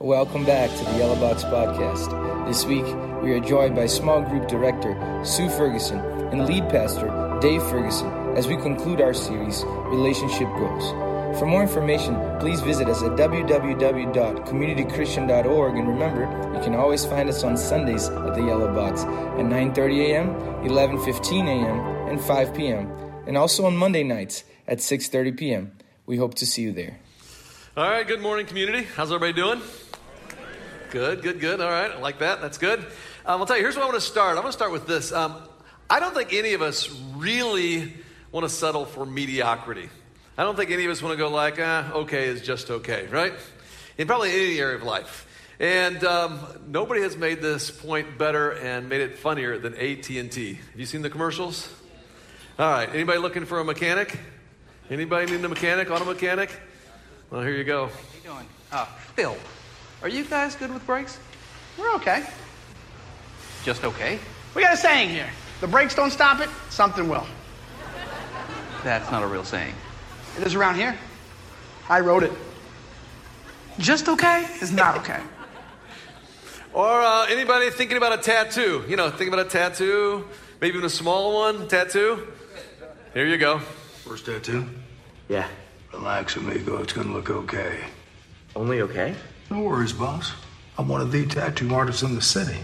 Welcome back to the Yellow Box Podcast. This week, we are joined by small group director Sue Ferguson and lead pastor Dave Ferguson as we conclude our series, Relationship Goals. For more information, please visit us at www.communitychristian.org and remember, you can always find us on Sundays at the Yellow Box at 9:30 a.m., 11:15 a.m., and 5 p.m., and also on Monday nights at 6:30 p.m. We hope to see you there. All right, good morning, community. How's everybody doing? Good, good, good. All right, I like that. That's good. Um, I'll tell you, here's where I want to start. I want to start with this. Um, I don't think any of us really want to settle for mediocrity. I don't think any of us want to go like, ah, okay is just okay, right? In probably any area of life. And um, nobody has made this point better and made it funnier than AT&T. Have you seen the commercials? All right, anybody looking for a mechanic? Anybody need a mechanic, auto mechanic? Well, here you go. How you doing? Uh, Phil, are you guys good with brakes? We're okay. Just okay? We got a saying here. The brakes don't stop it, something will. That's not a real saying. It is around here. I wrote it. Just okay is not okay. Or uh, anybody thinking about a tattoo? You know, thinking about a tattoo, maybe even a small one, tattoo? Here you go. First tattoo? Yeah. Relax, amigo. It's gonna look okay. Only okay? No worries, boss. I'm one of the tattoo artists in the city.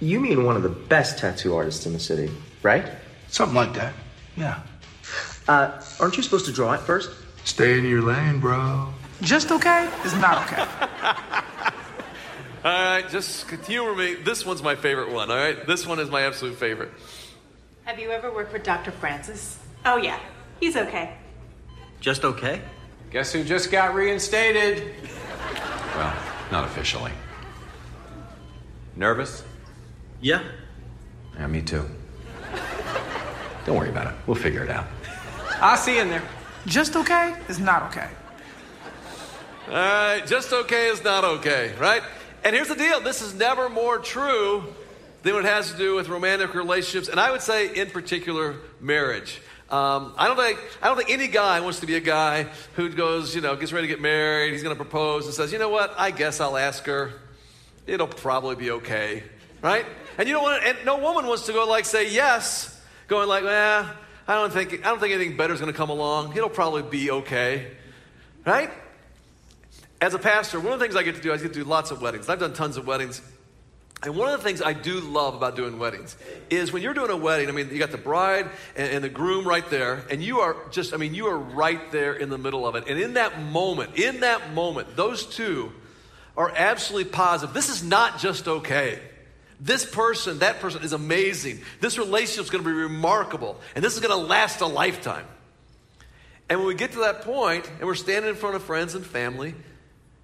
You mean one of the best tattoo artists in the city, right? Something like that. Yeah. Uh, aren't you supposed to draw it first? Stay in your lane, bro. Just okay is not okay. All right, just humor me. This one's my favorite one, all right? This one is my absolute favorite. Have you ever worked with Dr. Francis? Oh, yeah. He's okay. Just okay? Guess who just got reinstated? Well, not officially. Nervous? Yeah. Yeah, me too. Don't worry about it. We'll figure it out. I'll see you in there. Just okay is not okay. All right, just okay is not okay, right? And here's the deal this is never more true than what it has to do with romantic relationships, and I would say, in particular, marriage. Um, I don't think I don't think any guy wants to be a guy who goes, you know, gets ready to get married. He's going to propose and says, you know what? I guess I'll ask her. It'll probably be okay, right? And you know what? And no woman wants to go like say yes, going like, eh, I don't think I don't think anything better is going to come along. It'll probably be okay, right? As a pastor, one of the things I get to do, I get to do lots of weddings. I've done tons of weddings. And one of the things I do love about doing weddings is when you're doing a wedding, I mean, you got the bride and, and, the groom right there, and you are just, I mean, you are right there in the middle of it. And in that moment, in that moment, those two are absolutely positive. This is not just okay. This person, that person is amazing. This relationship is going to be remarkable, and this is going to last a lifetime. And when we get to that point, and we're standing in front of friends and family,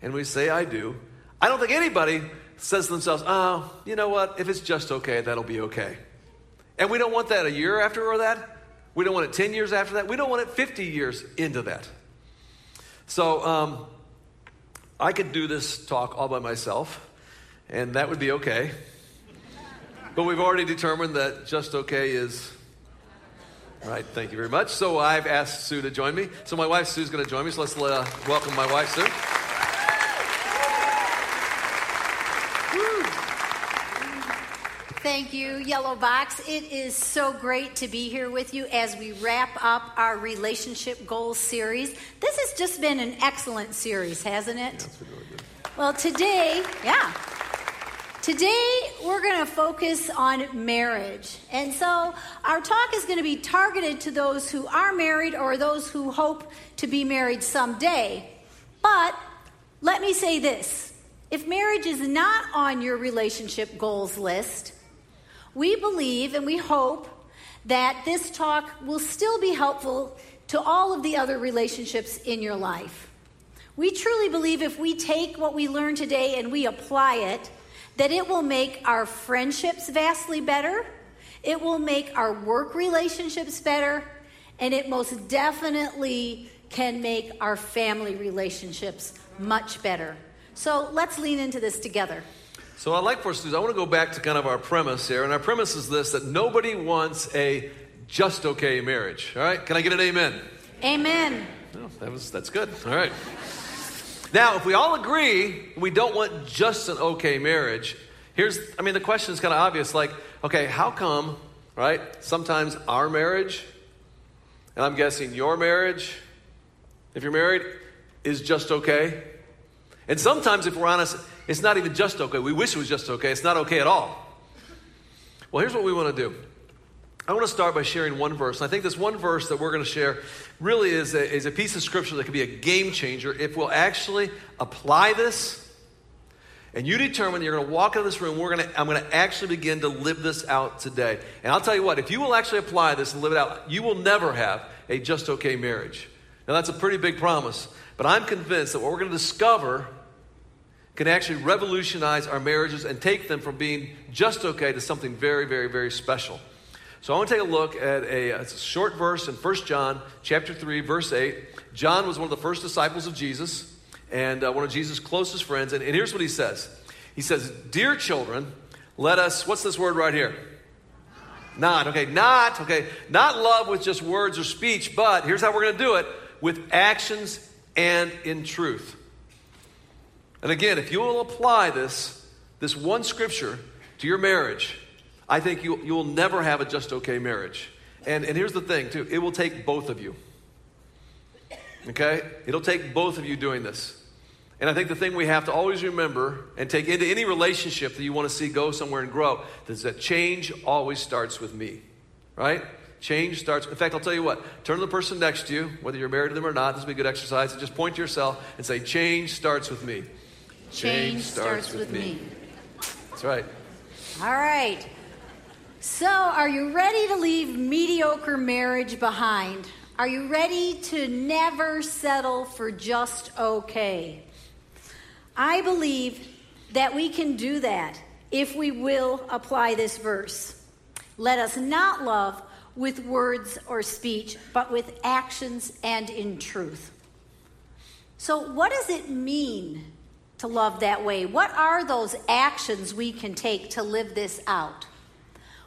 and we say, I do, I don't think anybody says to themselves, oh, you know what? If it's just okay, that'll be okay. And we don't want that a year after or that. We don't want it 10 years after that. We don't want it 50 years into that. So um, I could do this talk all by myself, and that would be okay. But we've already determined that just okay is. All right, thank you very much. So I've asked Sue to join me. So my wife Sue's going to join me. So let's uh, welcome my wife Sue. Thank you, Yellow Box. It is so great to be here with you as we wrap up our relationship goals series. This has just been an excellent series, hasn't it? Yeah, really well, today, yeah. Today, we're going to focus on marriage. And so, our talk is going to be targeted to those who are married or those who hope to be married someday. But let me say this if marriage is not on your relationship goals list, we believe and we hope that this talk will still be helpful to all of the other relationships in your life. We truly believe if we take what we learn today and we apply it, that it will make our friendships vastly better, it will make our work relationships better, and it most definitely can make our family relationships much better. So let's lean into this together. So I'd like for us to, I want to go back to kind of our premise here. And our premise is this that nobody wants a just okay marriage. All right? Can I get an amen? Amen. That was, that's good. All right. Now, if we all agree we don't want just an okay marriage, here's, I mean, the question is kind of obvious like, okay, how come, right? Sometimes our marriage, and I'm guessing your marriage, if you're married, is just okay. And sometimes, if we're honest, it's not even just okay. We wish it was just okay. It's not okay at all. Well, here's what we want to do. I want to start by sharing one verse. And I think this one verse that we're going to share really is a, is a piece of scripture that could be a game changer if we'll actually apply this. And you determine you're going to walk into this room. We're going to, I'm going to actually begin to live this out today. And I'll tell you what, if you will actually apply this and live it out, you will never have a just okay marriage. Now, that's a pretty big promise. But I'm convinced that what we're going to discover can actually revolutionize our marriages and take them from being just okay to something very, very, very special. So I want to take a look at a, a short verse in 1 John chapter 3, verse 8. John was one of the first disciples of Jesus and uh, one of Jesus' closest friends. And, and here's what he says He says, Dear children, let us, what's this word right here? Not, okay, not, okay, not love with just words or speech, but here's how we're going to do it with actions and in truth. And again, if you will apply this, this one scripture to your marriage, I think you, you will never have a just okay marriage. And, and here's the thing, too it will take both of you. Okay? It'll take both of you doing this. And I think the thing we have to always remember and take into any relationship that you want to see go somewhere and grow is that change always starts with me. Right? Change starts. In fact, I'll tell you what. Turn to the person next to you, whether you're married to them or not. This will be a good exercise. And just point to yourself and say, "Change starts with me." Change, starts, with, me. That's right. All right. So, are you ready to leave mediocre marriage behind? Are you ready to never settle for just okay? I believe that we can do that if we will apply this verse. Let us not love with words or speech, but with actions and in truth. So, what does it mean to love that way? What are those actions we can take to live this out?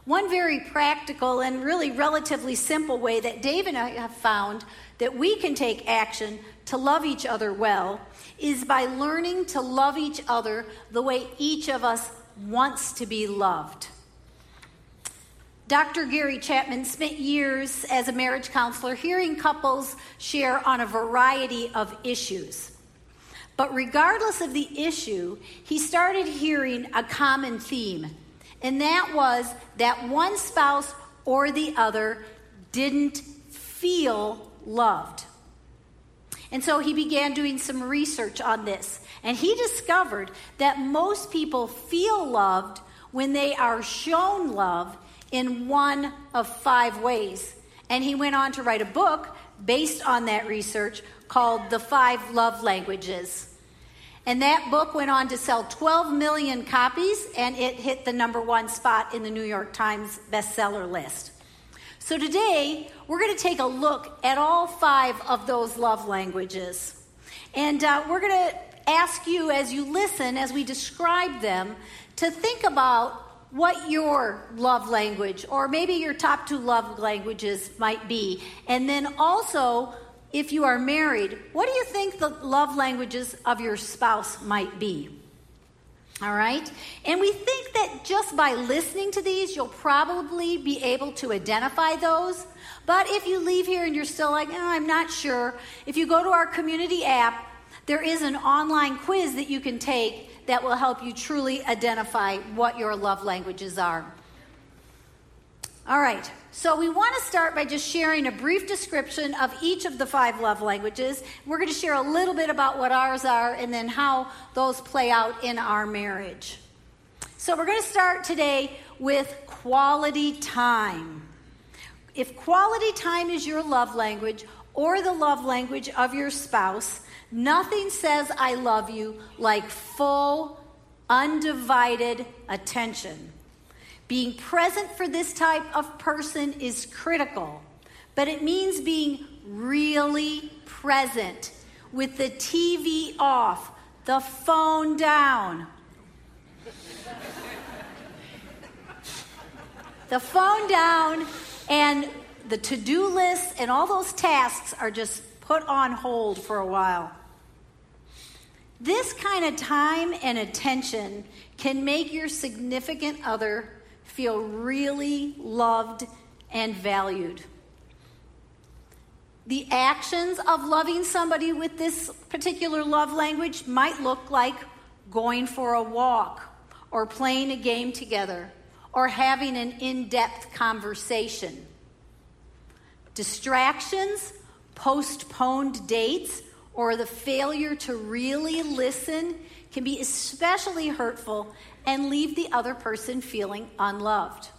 One very practical and really relatively simple way that Dave and I have found that we can take action to love each other well is by learning to love each other the way each of us wants to be loved. Dr. Gary Chapman spent years as a marriage counselor hearing couples share on a variety of issues. But regardless of the issue, he started hearing a common theme, and that was that one spouse or the other didn't feel loved. And so he began doing some research on this, and he discovered that most people feel loved when they are shown love in one of five ways. And he went on to write a book based on that research called The Five Love Languages. And that book went on to sell 12 million copies, and it hit the number one spot in the New York Times bestseller list. So today, we're going to take a look at all five of those love languages. And uh, we're going to ask you, as you listen, as we describe them, to think about what your love language, or maybe your top two love languages, might be. And then also, if you are married, what do you think the love languages of your spouse might be? All right? And we think that just by listening to these, you'll probably be able to identify those. But if you leave here and you're still like, oh, I'm not sure, if you go to our community app, there is an online quiz that you can take that will help you truly identify what your love languages are. All right, so we want to start by just sharing a brief description of each of the five love languages. We're going to share a little bit about what ours are and then how those play out in our marriage. So we're going to start today with quality time. If quality time is your love language or the love language of your spouse, nothing says I love you like full, undivided attention. Being present for this type of person is critical, but it means being really present with the TV off, the phone down. the phone down, and the to do list and all those tasks are just put on hold for a while. This kind of time and attention can make your significant other feel really loved and valued. The actions of loving somebody with this particular love language might look like going for a walk, or playing a game together, or having an in depth conversation. Distractions, postponed dates, or the failure to really listen can be especially hurtful and leave the other person feeling unloved.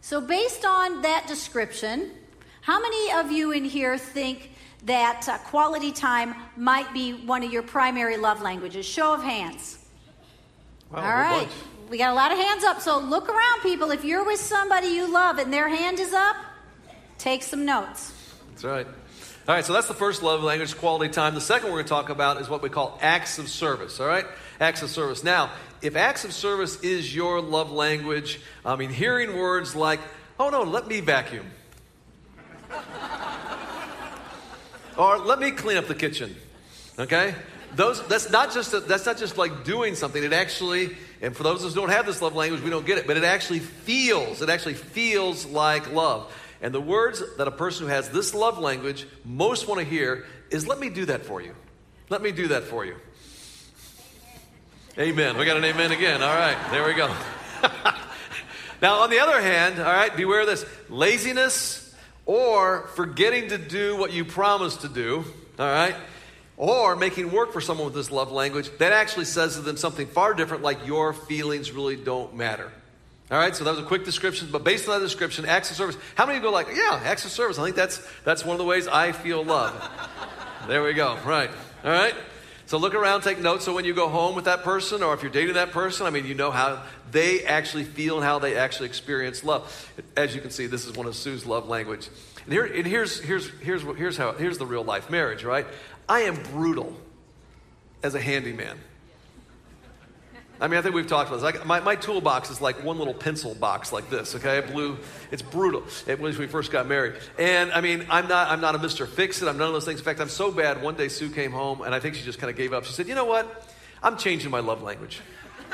So, based on that description, how many of you in here think that uh, quality time might be one of your primary love languages? Show of hands. Wow, All right. bunch. We got a lot of hands up, so look around, people. If you're with somebody you love and their hand is up, take some notes. That's right. All right, so that's the first love language, quality time. The second we're going to talk about is what we call acts of service, all right? Acts of service. Now, if acts of service is your love language, I mean, hearing words like, oh no, let me vacuum. or let me clean up the kitchen, okay? Those, that's not just a, that's not just like doing something. It actually, and for those of us who don't have this love language, we don't get it. But it actually feels. It actually feels like love. And the words that a person who has this love language most want to hear is, "Let me do that for you. Let me do that for you." Amen. We got an amen again. All right, there we go. now, on the other hand, all right, beware of this laziness or forgetting to do what you promised to do. All right or making work for someone with this love language, that actually says to them something far different, like your feelings really don't matter. All right, so that was a quick description, but based on that description, acts of service. How many of you go like, yeah, acts of service? I think that's that's one of the ways I feel love. there we go. Right. All right. So look around, take notes. So when you go home with that person, or if you're dating that person, I mean, you know how they actually feel and how they actually experience love. As you can see, this is one of Sue's love language. And here, and here's here's here's here's how here's the real life marriage, right? I am brutal as a handyman. I mean, I think we've talked about this. Like, my, my toolbox is like one little pencil box like this, okay? Blue. It's brutal. It was we first got married. And I mean, I'm not, I'm not a Mr. Fix It. I'm none of those things. In fact, I'm so bad. One day Sue came home and I think she just kind of gave up. She said, You know what? I'm changing my love language.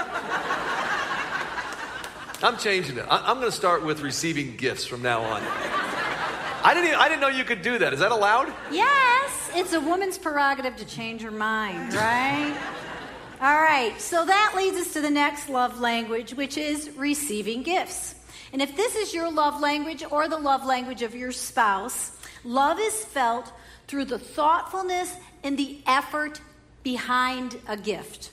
I'm changing it. I, I'm going to start with receiving gifts from now on. I didn't, even, I didn't know you could do that. Is that allowed? Yes, it's a woman's prerogative to change her mind, right? All right, so that leads us to the next love language, which is receiving gifts. And if this is your love language or the love language of your spouse, love is felt through the thoughtfulness and the effort behind a gift.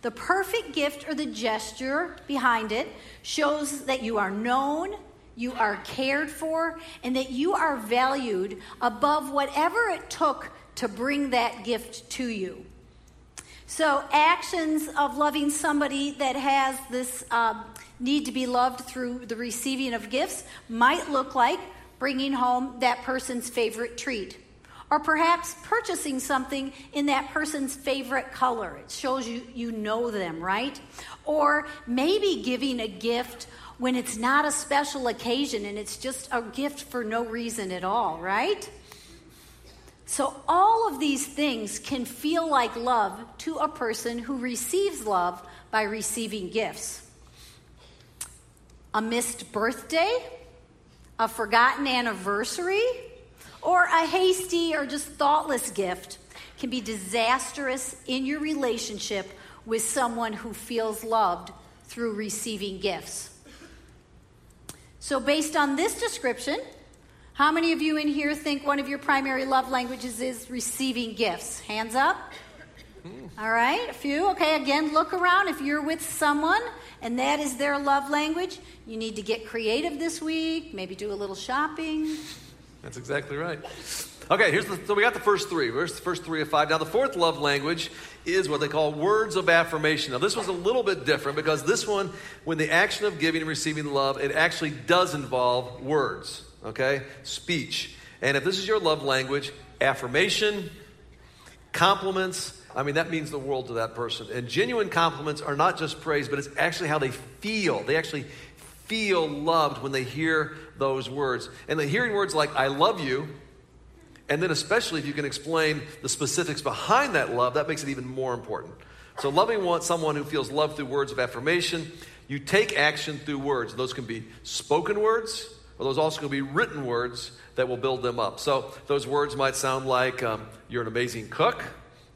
The perfect gift or the gesture behind it shows that you are known, you are cared for, and that you are valued above whatever it took to bring that gift to you. So, actions of loving somebody that has this um, need to be loved through the receiving of gifts might look like bringing home that person's favorite treat. Or perhaps purchasing something in that person's favorite color. It shows you you know them, right? Or maybe giving a gift when it's not a special occasion and it's just a gift for no reason at all, right? So, all of these things can feel like love to a person who receives love by receiving gifts. A missed birthday, a forgotten anniversary, or a hasty or just thoughtless gift can be disastrous in your relationship with someone who feels loved through receiving gifts. So, based on this description, how many of you in here think one of your primary love languages is receiving gifts? Hands up. All right, a few. Okay, again, look around. If you're with someone and that is their love language, you need to get creative this week, maybe do a little shopping. That's exactly right. Okay, here's the, so we got the first three. Where's the first three of five? Now, the fourth love language is what they call words of affirmation. Now, this was a little bit different because this one, when the action of giving and receiving love, it actually does involve words, okay? Speech. And if this is your love language, affirmation, compliments, I mean, that means the world to that person. And genuine compliments are not just praise, but it's actually how they feel. They actually feel loved when they hear those words. And the hearing words like, I love you, And then, especially if you can explain the specifics behind that love, that makes it even more important. So, loving one, someone who feels love through words of affirmation, you take action through words. Those can be spoken words, or those also going to be written words that will build them up. So, those words might sound like um, you're an amazing cook.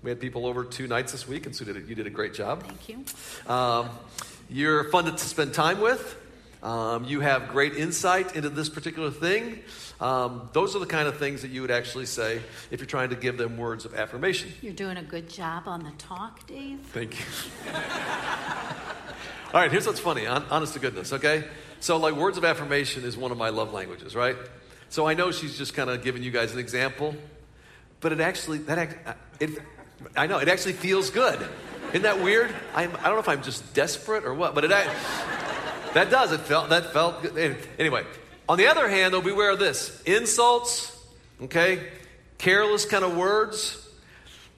We had people over two nights this week, and so did, you did a great job. Thank you. Um, you're fun to spend time with. Um, you have great insight into this particular thing. Um, those are the kind of things that you would actually say if you're trying to give them words of affirmation. You're doing a good job on the talk, Dave. Thank you. All right, here's what's funny, honest to goodness, okay? So, like, words of affirmation is one of my love languages, right? So, I know she's just kind of giving you guys an example, but it actually, that, uh, it, I know, it actually feels good. Isn't that weird? I'm, I don't know if I'm just desperate or what, but it, that does. It felt, that felt good. Eh, anyway, on the other hand, though, beware of this insults, okay, careless kind of words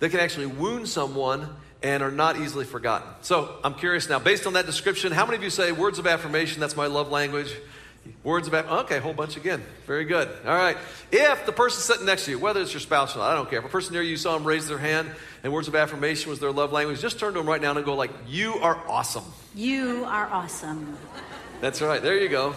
that can actually wound someone and are not easily forgotten. So I'm curious now, based on that description, how many of you say words of affirmation? That's my love language. Words of affirmation. Okay, a whole bunch again. Very good. All right. If the person sitting next to you, whether it's your spouse or not, I don't care. If a person near you saw them raise their hand and words of affirmation was their love language, just turn to them right now and go like, "You are awesome." You are awesome. That's right. There you go.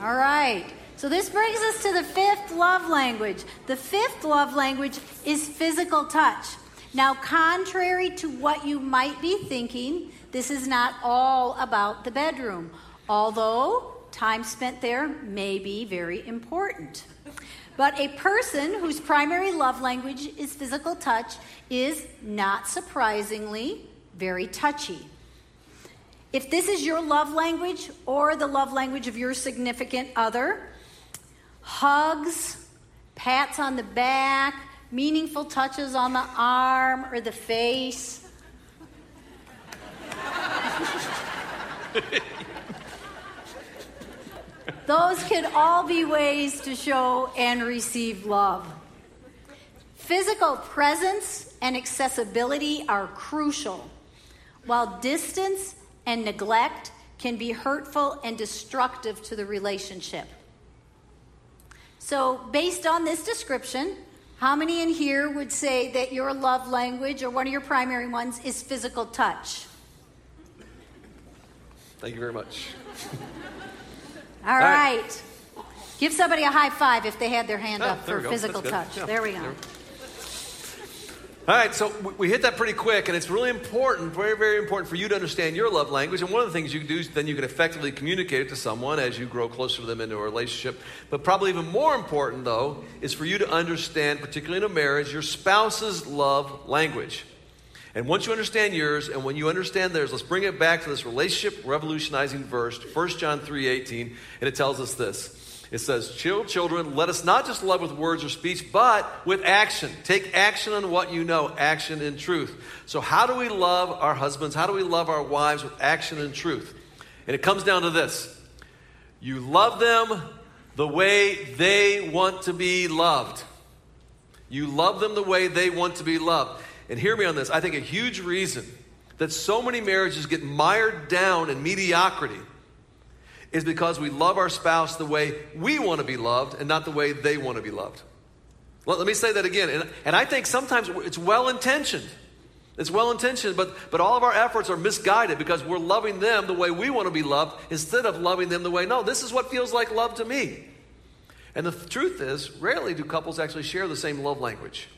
All right. So this brings us to the fifth love language. The fifth love language is physical touch. Now, contrary to what you might be thinking, this is not all about the bedroom, although time spent there may be very important. But a person whose primary love language is physical touch is, not surprisingly, very touchy. If this is your love language or the love language of your significant other, hugs, pats on the back, meaningful touches on the arm or the face. Those could all be ways to show and receive love. Physical presence and accessibility are crucial, while distance and neglect can be hurtful and destructive to the relationship. So, based on this description, how many in here would say that your love language or one of your primary ones is physical touch? Thank you very much. All right. right. Give somebody a high five if they had their hand oh, up for physical touch. Yeah. There we go. All right, so we hit that pretty quick, and it's really important, very, very important for you to understand your love language. And one of the things you can do is then you can effectively communicate it to someone as you grow closer to them into a relationship. But probably even more important, though, is for you to understand, particularly in a marriage, your spouse's love language. And once you understand yours, and when you understand theirs, let's bring it back to this relationship revolutionizing verse, 1 John 3 18, and it tells us this. It says, Chill children, let us not just love with words or speech, but with action. Take action on what you know, action in truth. So, how do we love our husbands? How do we love our wives with action and truth? And it comes down to this you love them the way they want to be loved. You love them the way they want to be loved. And hear me on this. I think a huge reason that so many marriages get mired down in mediocrity is because we love our spouse the way we want to be loved and not the way they want to be loved. Well, let me say that again. And, and I think sometimes it's well intentioned. It's well intentioned, but, but all of our efforts are misguided because we're loving them the way we want to be loved instead of loving them the way, no, this is what feels like love to me. And the truth is, rarely do couples actually share the same love language.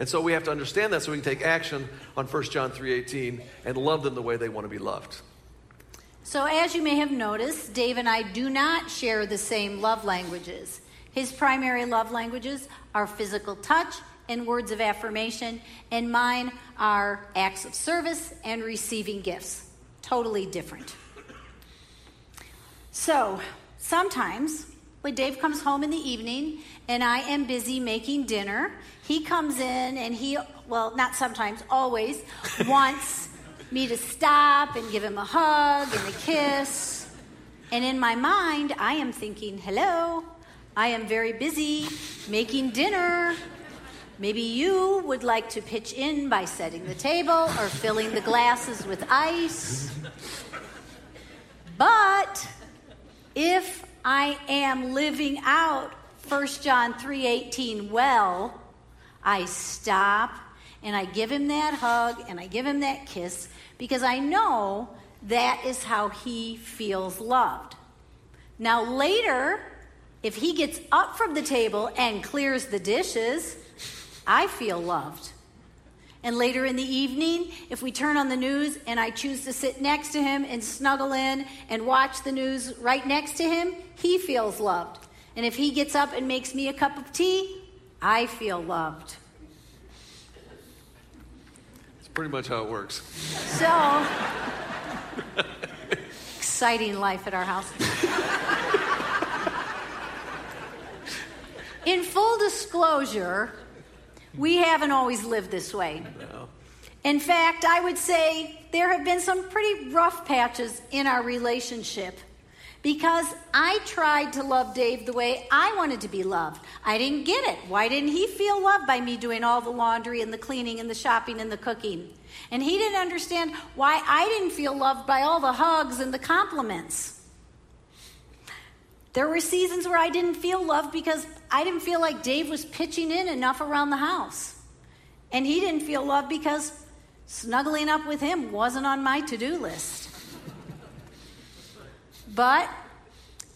And so we have to understand that so we can take action on 1 John 3:18 and love them the way they want to be loved. So, as you may have noticed, Dave and I do not share the same love languages. His primary love languages are physical touch and words of affirmation, and mine are acts of service and receiving gifts. Totally different. So, sometimes when Dave comes home in the evening and I am busy making dinner, he comes in and he, well, not sometimes, always, wants me to stop and give him a hug and a kiss. And in my mind, I am thinking, hello, I am very busy making dinner. Maybe you would like to pitch in by setting the table or filling the glasses with ice. But if I am living out 1 John 3:18 well, I stop and I give him that hug and I give him that kiss because I know that is how he feels loved. Now later, if he gets up from the table and clears the dishes, I feel loved. And later in the evening, if we turn on the news and I choose to sit next to him and snuggle in and watch the news right next to him, he feels loved. And if he gets up and makes me a cup of tea, I feel loved. Pretty much how it works. So, exciting life at our house. In full disclosure, we haven't always lived this way. No. In fact, I would say there have been some pretty rough patches in our relationship because I tried to love Dave the way I wanted to be loved. I didn't get it. Why didn't he feel loved by me doing all the laundry and the cleaning and the shopping and the cooking? And he didn't understand why I didn't feel loved by all the hugs and the compliments. There were seasons where I didn't feel loved because I didn't feel like Dave was pitching in enough around the house. And he didn't feel loved because snuggling up with him wasn't on my to do list. But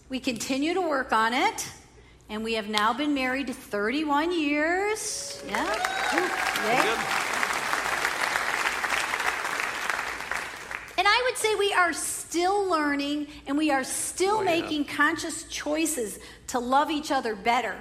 we continue to work on it, and we have now been married 31 years. Yeah. And I would say we are still learning and we are still Oh, yeah. making conscious choices to love each other better.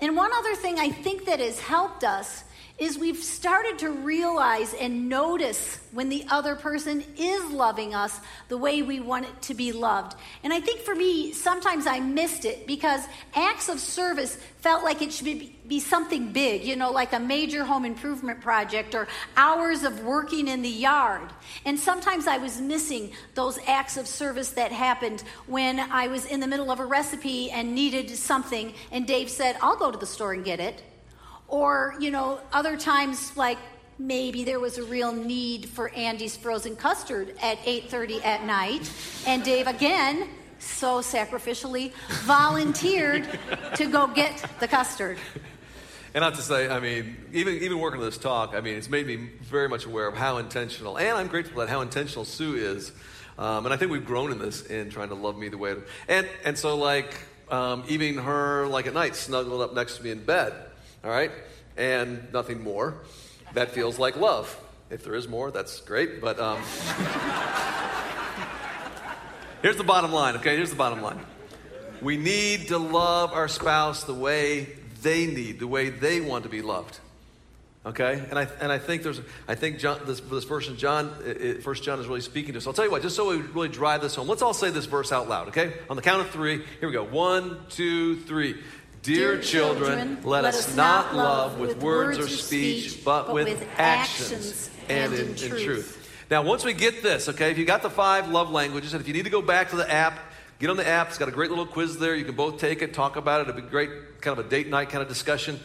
And one other thing I think that has helped us is we've started to realize and notice when the other person is loving us the way we want it to be loved. And I think for me, sometimes I missed it because acts of service felt like it should be, be something big, you know, like a major home improvement project or hours of working in the yard. And sometimes I was missing those acts of service that happened when I was in the middle of a recipe and needed something, and Dave said, I'll go to the store and get it. Or, you know, other times like maybe there was a real need for Andy's frozen custard at 8:30 at night, and Dave again so sacrificially volunteered to go get the custard. And I have to say, I mean, even even working on this talk, I mean, it's made me very much aware of how intentional, and I'm grateful that how intentional Sue is. Um, and I think we've grown in this in trying to love me the way. And and so like um, even her like at night snuggled up next to me in bed, all right, and nothing more. That feels like love. If there is more, that's great. But um, here's the bottom line. Okay, here's the bottom line. We need to love our spouse the way they need, the way they want to be loved. Okay, and I and I think there's I think John this this verse in John First John is really speaking to us. I'll tell you what, just so we really drive this home, let's all say this verse out loud. Okay, on the count of three, here we go. One, two, three. Dear, children, let, us not love with words or speech, but, with, actions and, in, in in truth. truth. Now, once we get this, okay, if you got the five love languages, and if you need to go back to the app, get on the app. It's got a great little quiz there. You can both take it, talk about it. It'll be great, kind of a date night kind of discussion.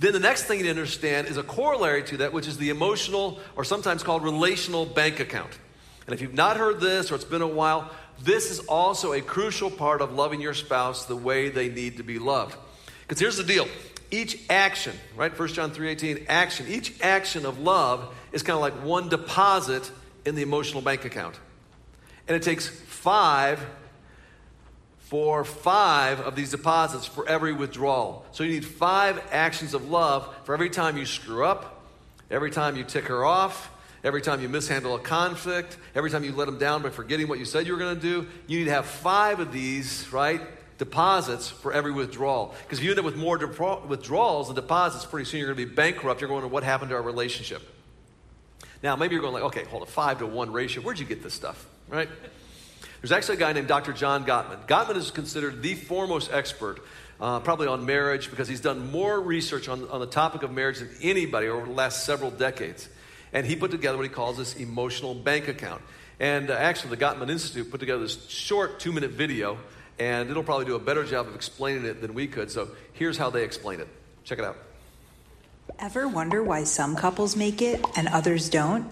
Then the next thing you understand is a corollary to that, which is the emotional or sometimes called relational bank account. And if you've not heard this or it's been a while, this is also a crucial part of loving your spouse the way they need to be loved. Because here's the deal. Each action, right? 1 John 3:18, action. Each action of love is kind of like one deposit in the emotional bank account. And it takes 5 for 5 of these deposits for every withdrawal. So you need 5 actions of love for every time you screw up, every time you tick her off, every time you mishandle a conflict, every time you let them down by forgetting what you said you were going to do. You need to have 5 of these, right? Deposits for every withdrawal. Because if you end up with more withdrawals than deposits, pretty soon you're going to be bankrupt. You're going to what happened to our relationship. Now, maybe you're going like, okay, hold a five to one ratio. Where'd you get this stuff, right? There's actually a guy named Dr. John Gottman. Gottman is considered the foremost expert, uh, probably on marriage, because he's done more research on, on the topic of marriage than anybody over the last several decades. And he put together what he calls this emotional bank account. And uh, actually, the Gottman Institute put together this short two minute video and it'll probably do a better job of explaining it than we could. So here's how they explain it. Check it out. Ever wonder why some couples make it and others don't?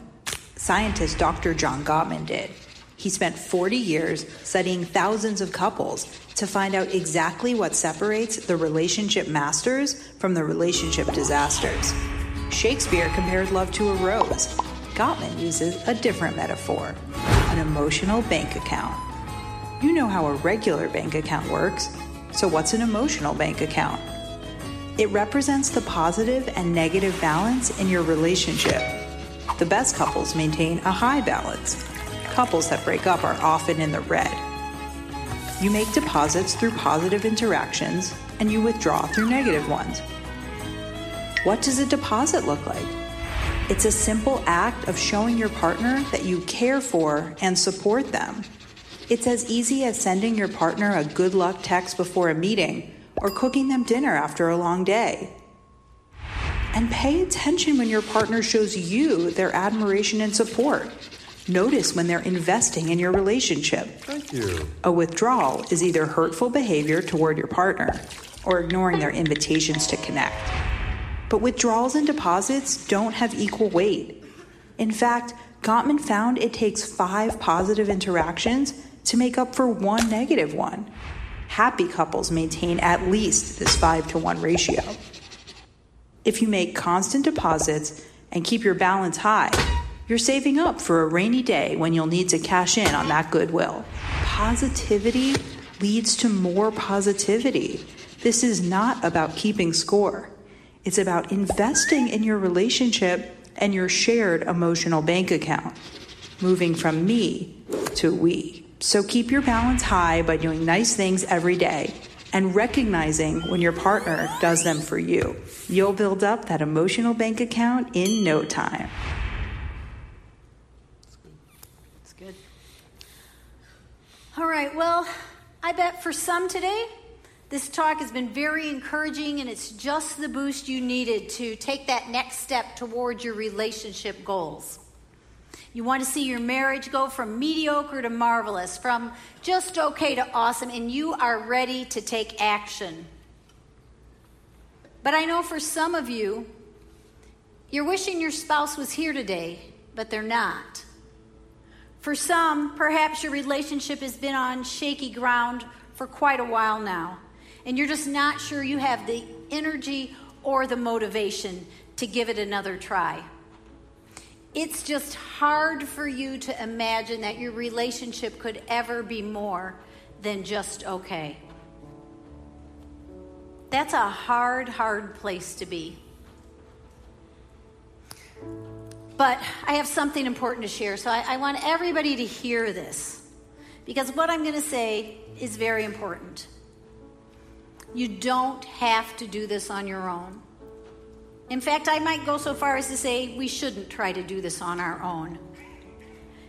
Scientist Dr. John Gottman did. He spent 40 years studying thousands of couples to find out exactly what separates the relationship masters from the relationship disasters. Shakespeare compared love to a rose. Gottman uses a different metaphor an emotional bank account. You know how a regular bank account works, so what's an emotional bank account? It represents the positive and negative balance in your relationship. The best couples maintain a high balance. Couples that break up are often in the red. You make deposits through positive interactions and you withdraw through negative ones. What does a deposit look like? It's a simple act of showing your partner that you care for and support them. It's as easy as sending your partner a good luck text before a meeting or cooking them dinner after a long day. And pay attention when your partner shows you their admiration and support. Notice when they're investing in your relationship. Thank you. A withdrawal is either hurtful behavior toward your partner or ignoring their invitations to connect. But withdrawals and deposits don't have equal weight. In fact, Gottman found it takes five positive interactions to make up for one negative one. Happy couples maintain at least this 5 to 1 ratio. If you make constant deposits and keep your balance high, you're saving up for a rainy day when you'll need to cash in on that goodwill. Positivity leads to more positivity. This is not about keeping score. It's about investing in your relationship and your shared emotional bank account, moving from me to we. So keep your balance high by doing nice things every day and recognizing when your partner does them for you. You'll build up that emotional bank account in no time. It's good. All right, well, I bet for some today, this talk has been very encouraging, and it's just the boost you needed to take that next step towards your relationship goals. You want to see your marriage go from mediocre to marvelous, from just okay to awesome, and you are ready to take action. But I know for some of you, you're wishing your spouse was here today, but they're not. For some, perhaps your relationship has been on shaky ground for quite a while now, and you're just not sure you have the energy or the motivation to give it another try. It's just hard for you to imagine that your relationship could ever be more than just okay. That's a hard, hard place to be. But I have something important to share, so I, I want everybody to hear this because what I'm going to say is very important. You don't have to do this on your own. In fact, I might go so far as to say we shouldn't try to do this on our own.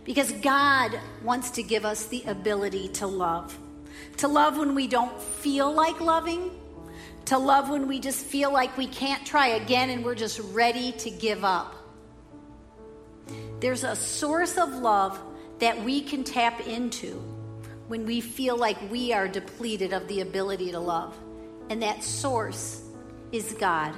Because God wants to give us the ability to love. To love when we don't feel like loving. To love when we just feel like we can't try again and we're just ready to give up. There's a source of love that we can tap into when we feel like we are depleted of the ability to love. And that source is God.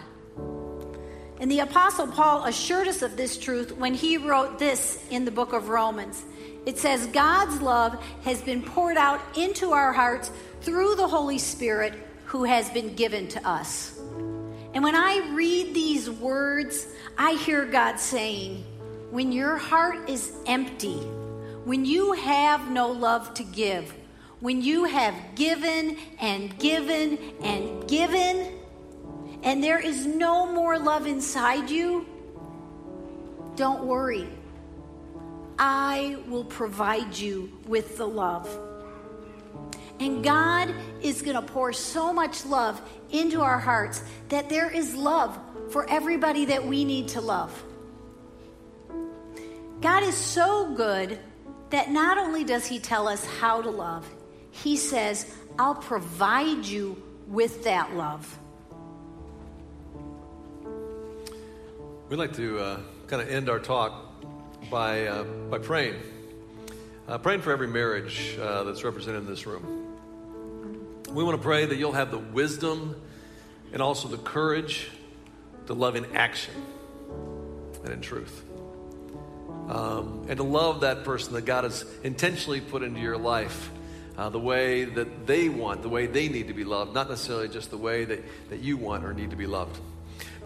And the Apostle Paul assured us of this truth when he wrote this in the book of Romans. It says, God's love has been poured out into our hearts through the Holy Spirit who has been given to us. And when I read these words, I hear God saying, when your heart is empty, when you have no love to give, when you have given and given and given, and there is no more love inside you, don't worry. I will provide you with the love. And God is going to pour so much love into our hearts that there is love for everybody that we need to love. God is so good that not only does He tell us how to love, He says, I'll provide you with that love. We'd like to uh, kind of end our talk by, uh, by praying. Uh, praying for every marriage uh, that's represented in this room. We want to pray that you'll have the wisdom and also the courage to love in action and in truth. um, and to love that person that God has intentionally put into your life uh, the way that they want, the way they need to be loved, not necessarily just the way that, that you want or need to be loved.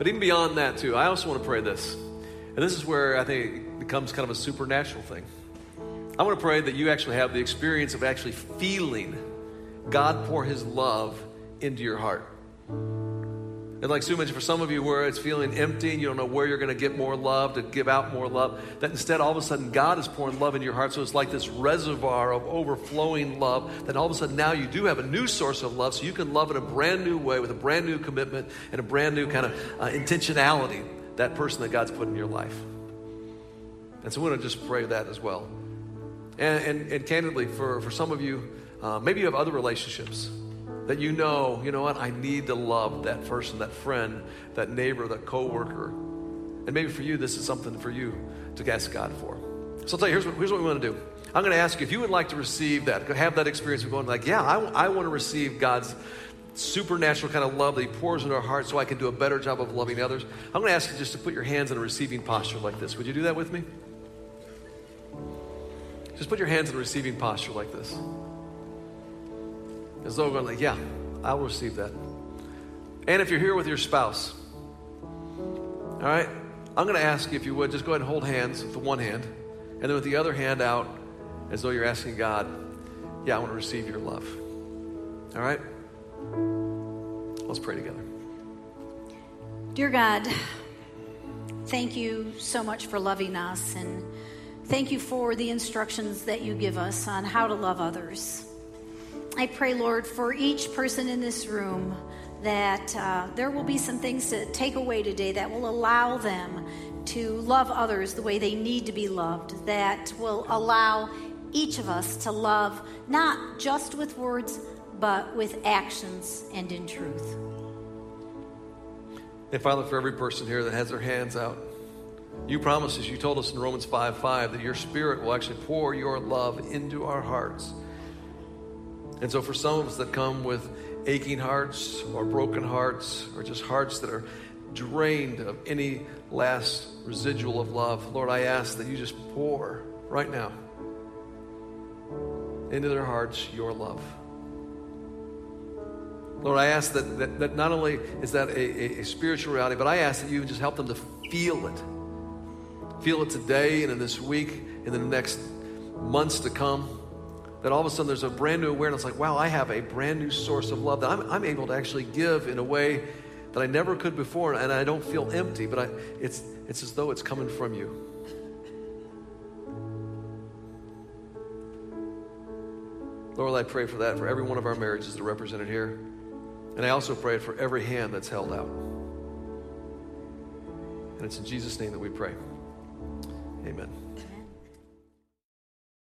But even beyond that, too, I also want to pray this. And this is where I think it becomes kind of a supernatural thing. I want to pray that you actually have the experience of actually feeling God pour His love into your heart. And like mentioned, for some of you where it's feeling empty and you don't know where you're going to get more love, to give out more love, that instead all of a sudden God is pouring love into your heart. So it's like this reservoir of overflowing love. That all of a sudden now you do have a new source of love. So you can love in a brand new way with a brand new commitment and a brand new kind of uh, intentionality that person that God's put in your life. And so we want to just pray that as well. And, and, and candidly, for, for some of you, uh, maybe you have other relationships that you know, you know what, I need to love that person, that friend, that neighbor, that coworker. And maybe for you, this is something for you to ask God for. So I'll tell you, here's what, here's what we want to do. I'm going to ask you if you would like to receive that, have that experience of going like, yeah, I, I want to receive God's supernatural kind of love that He pours into our hearts so I can do a better job of loving others. I'm going to ask you just to put your hands in a receiving posture like this. Would you do that with me? Just put your hands in a receiving posture like this. As though going like, yeah, I'll receive that. And if you're here with your spouse, all right, I'm going to ask you if you would just go ahead and hold hands with the one hand, and then with the other hand out, as though you're asking God, yeah, I want to receive your love. All right? Let's pray together. Dear God, thank you so much for loving us, and thank you for the instructions that you give us on how to love others. I pray, Lord, for each person in this room that uh, there will be some things to take away today that will allow them to love others the way they need to be loved, that will allow each of us to love not just with words, but with actions and in truth. And Father, for every person here that has their hands out, you promised us, you told us in Romans 5 5 that your Spirit will actually pour your love into our hearts. And so, for some of us that come with aching hearts or broken hearts or just hearts that are drained of any last residual of love, Lord, I ask that you just pour right now into their hearts your love. Lord, I ask that, that, that not only is that a, a, a spiritual reality, but I ask that you just help them to feel it. Feel it today and in this week and in the next months to come that all of a sudden there's a brand new awareness like, wow, I have a brand new source of love that I'm, I'm able to actually give in a way that I never could before, and I don't feel empty, but I, it's, it's as though it's coming from you. Lord, I pray for that for every one of our marriages that are represented here. And I also pray for every hand that's held out. And it's in Jesus' name that we pray. Amen.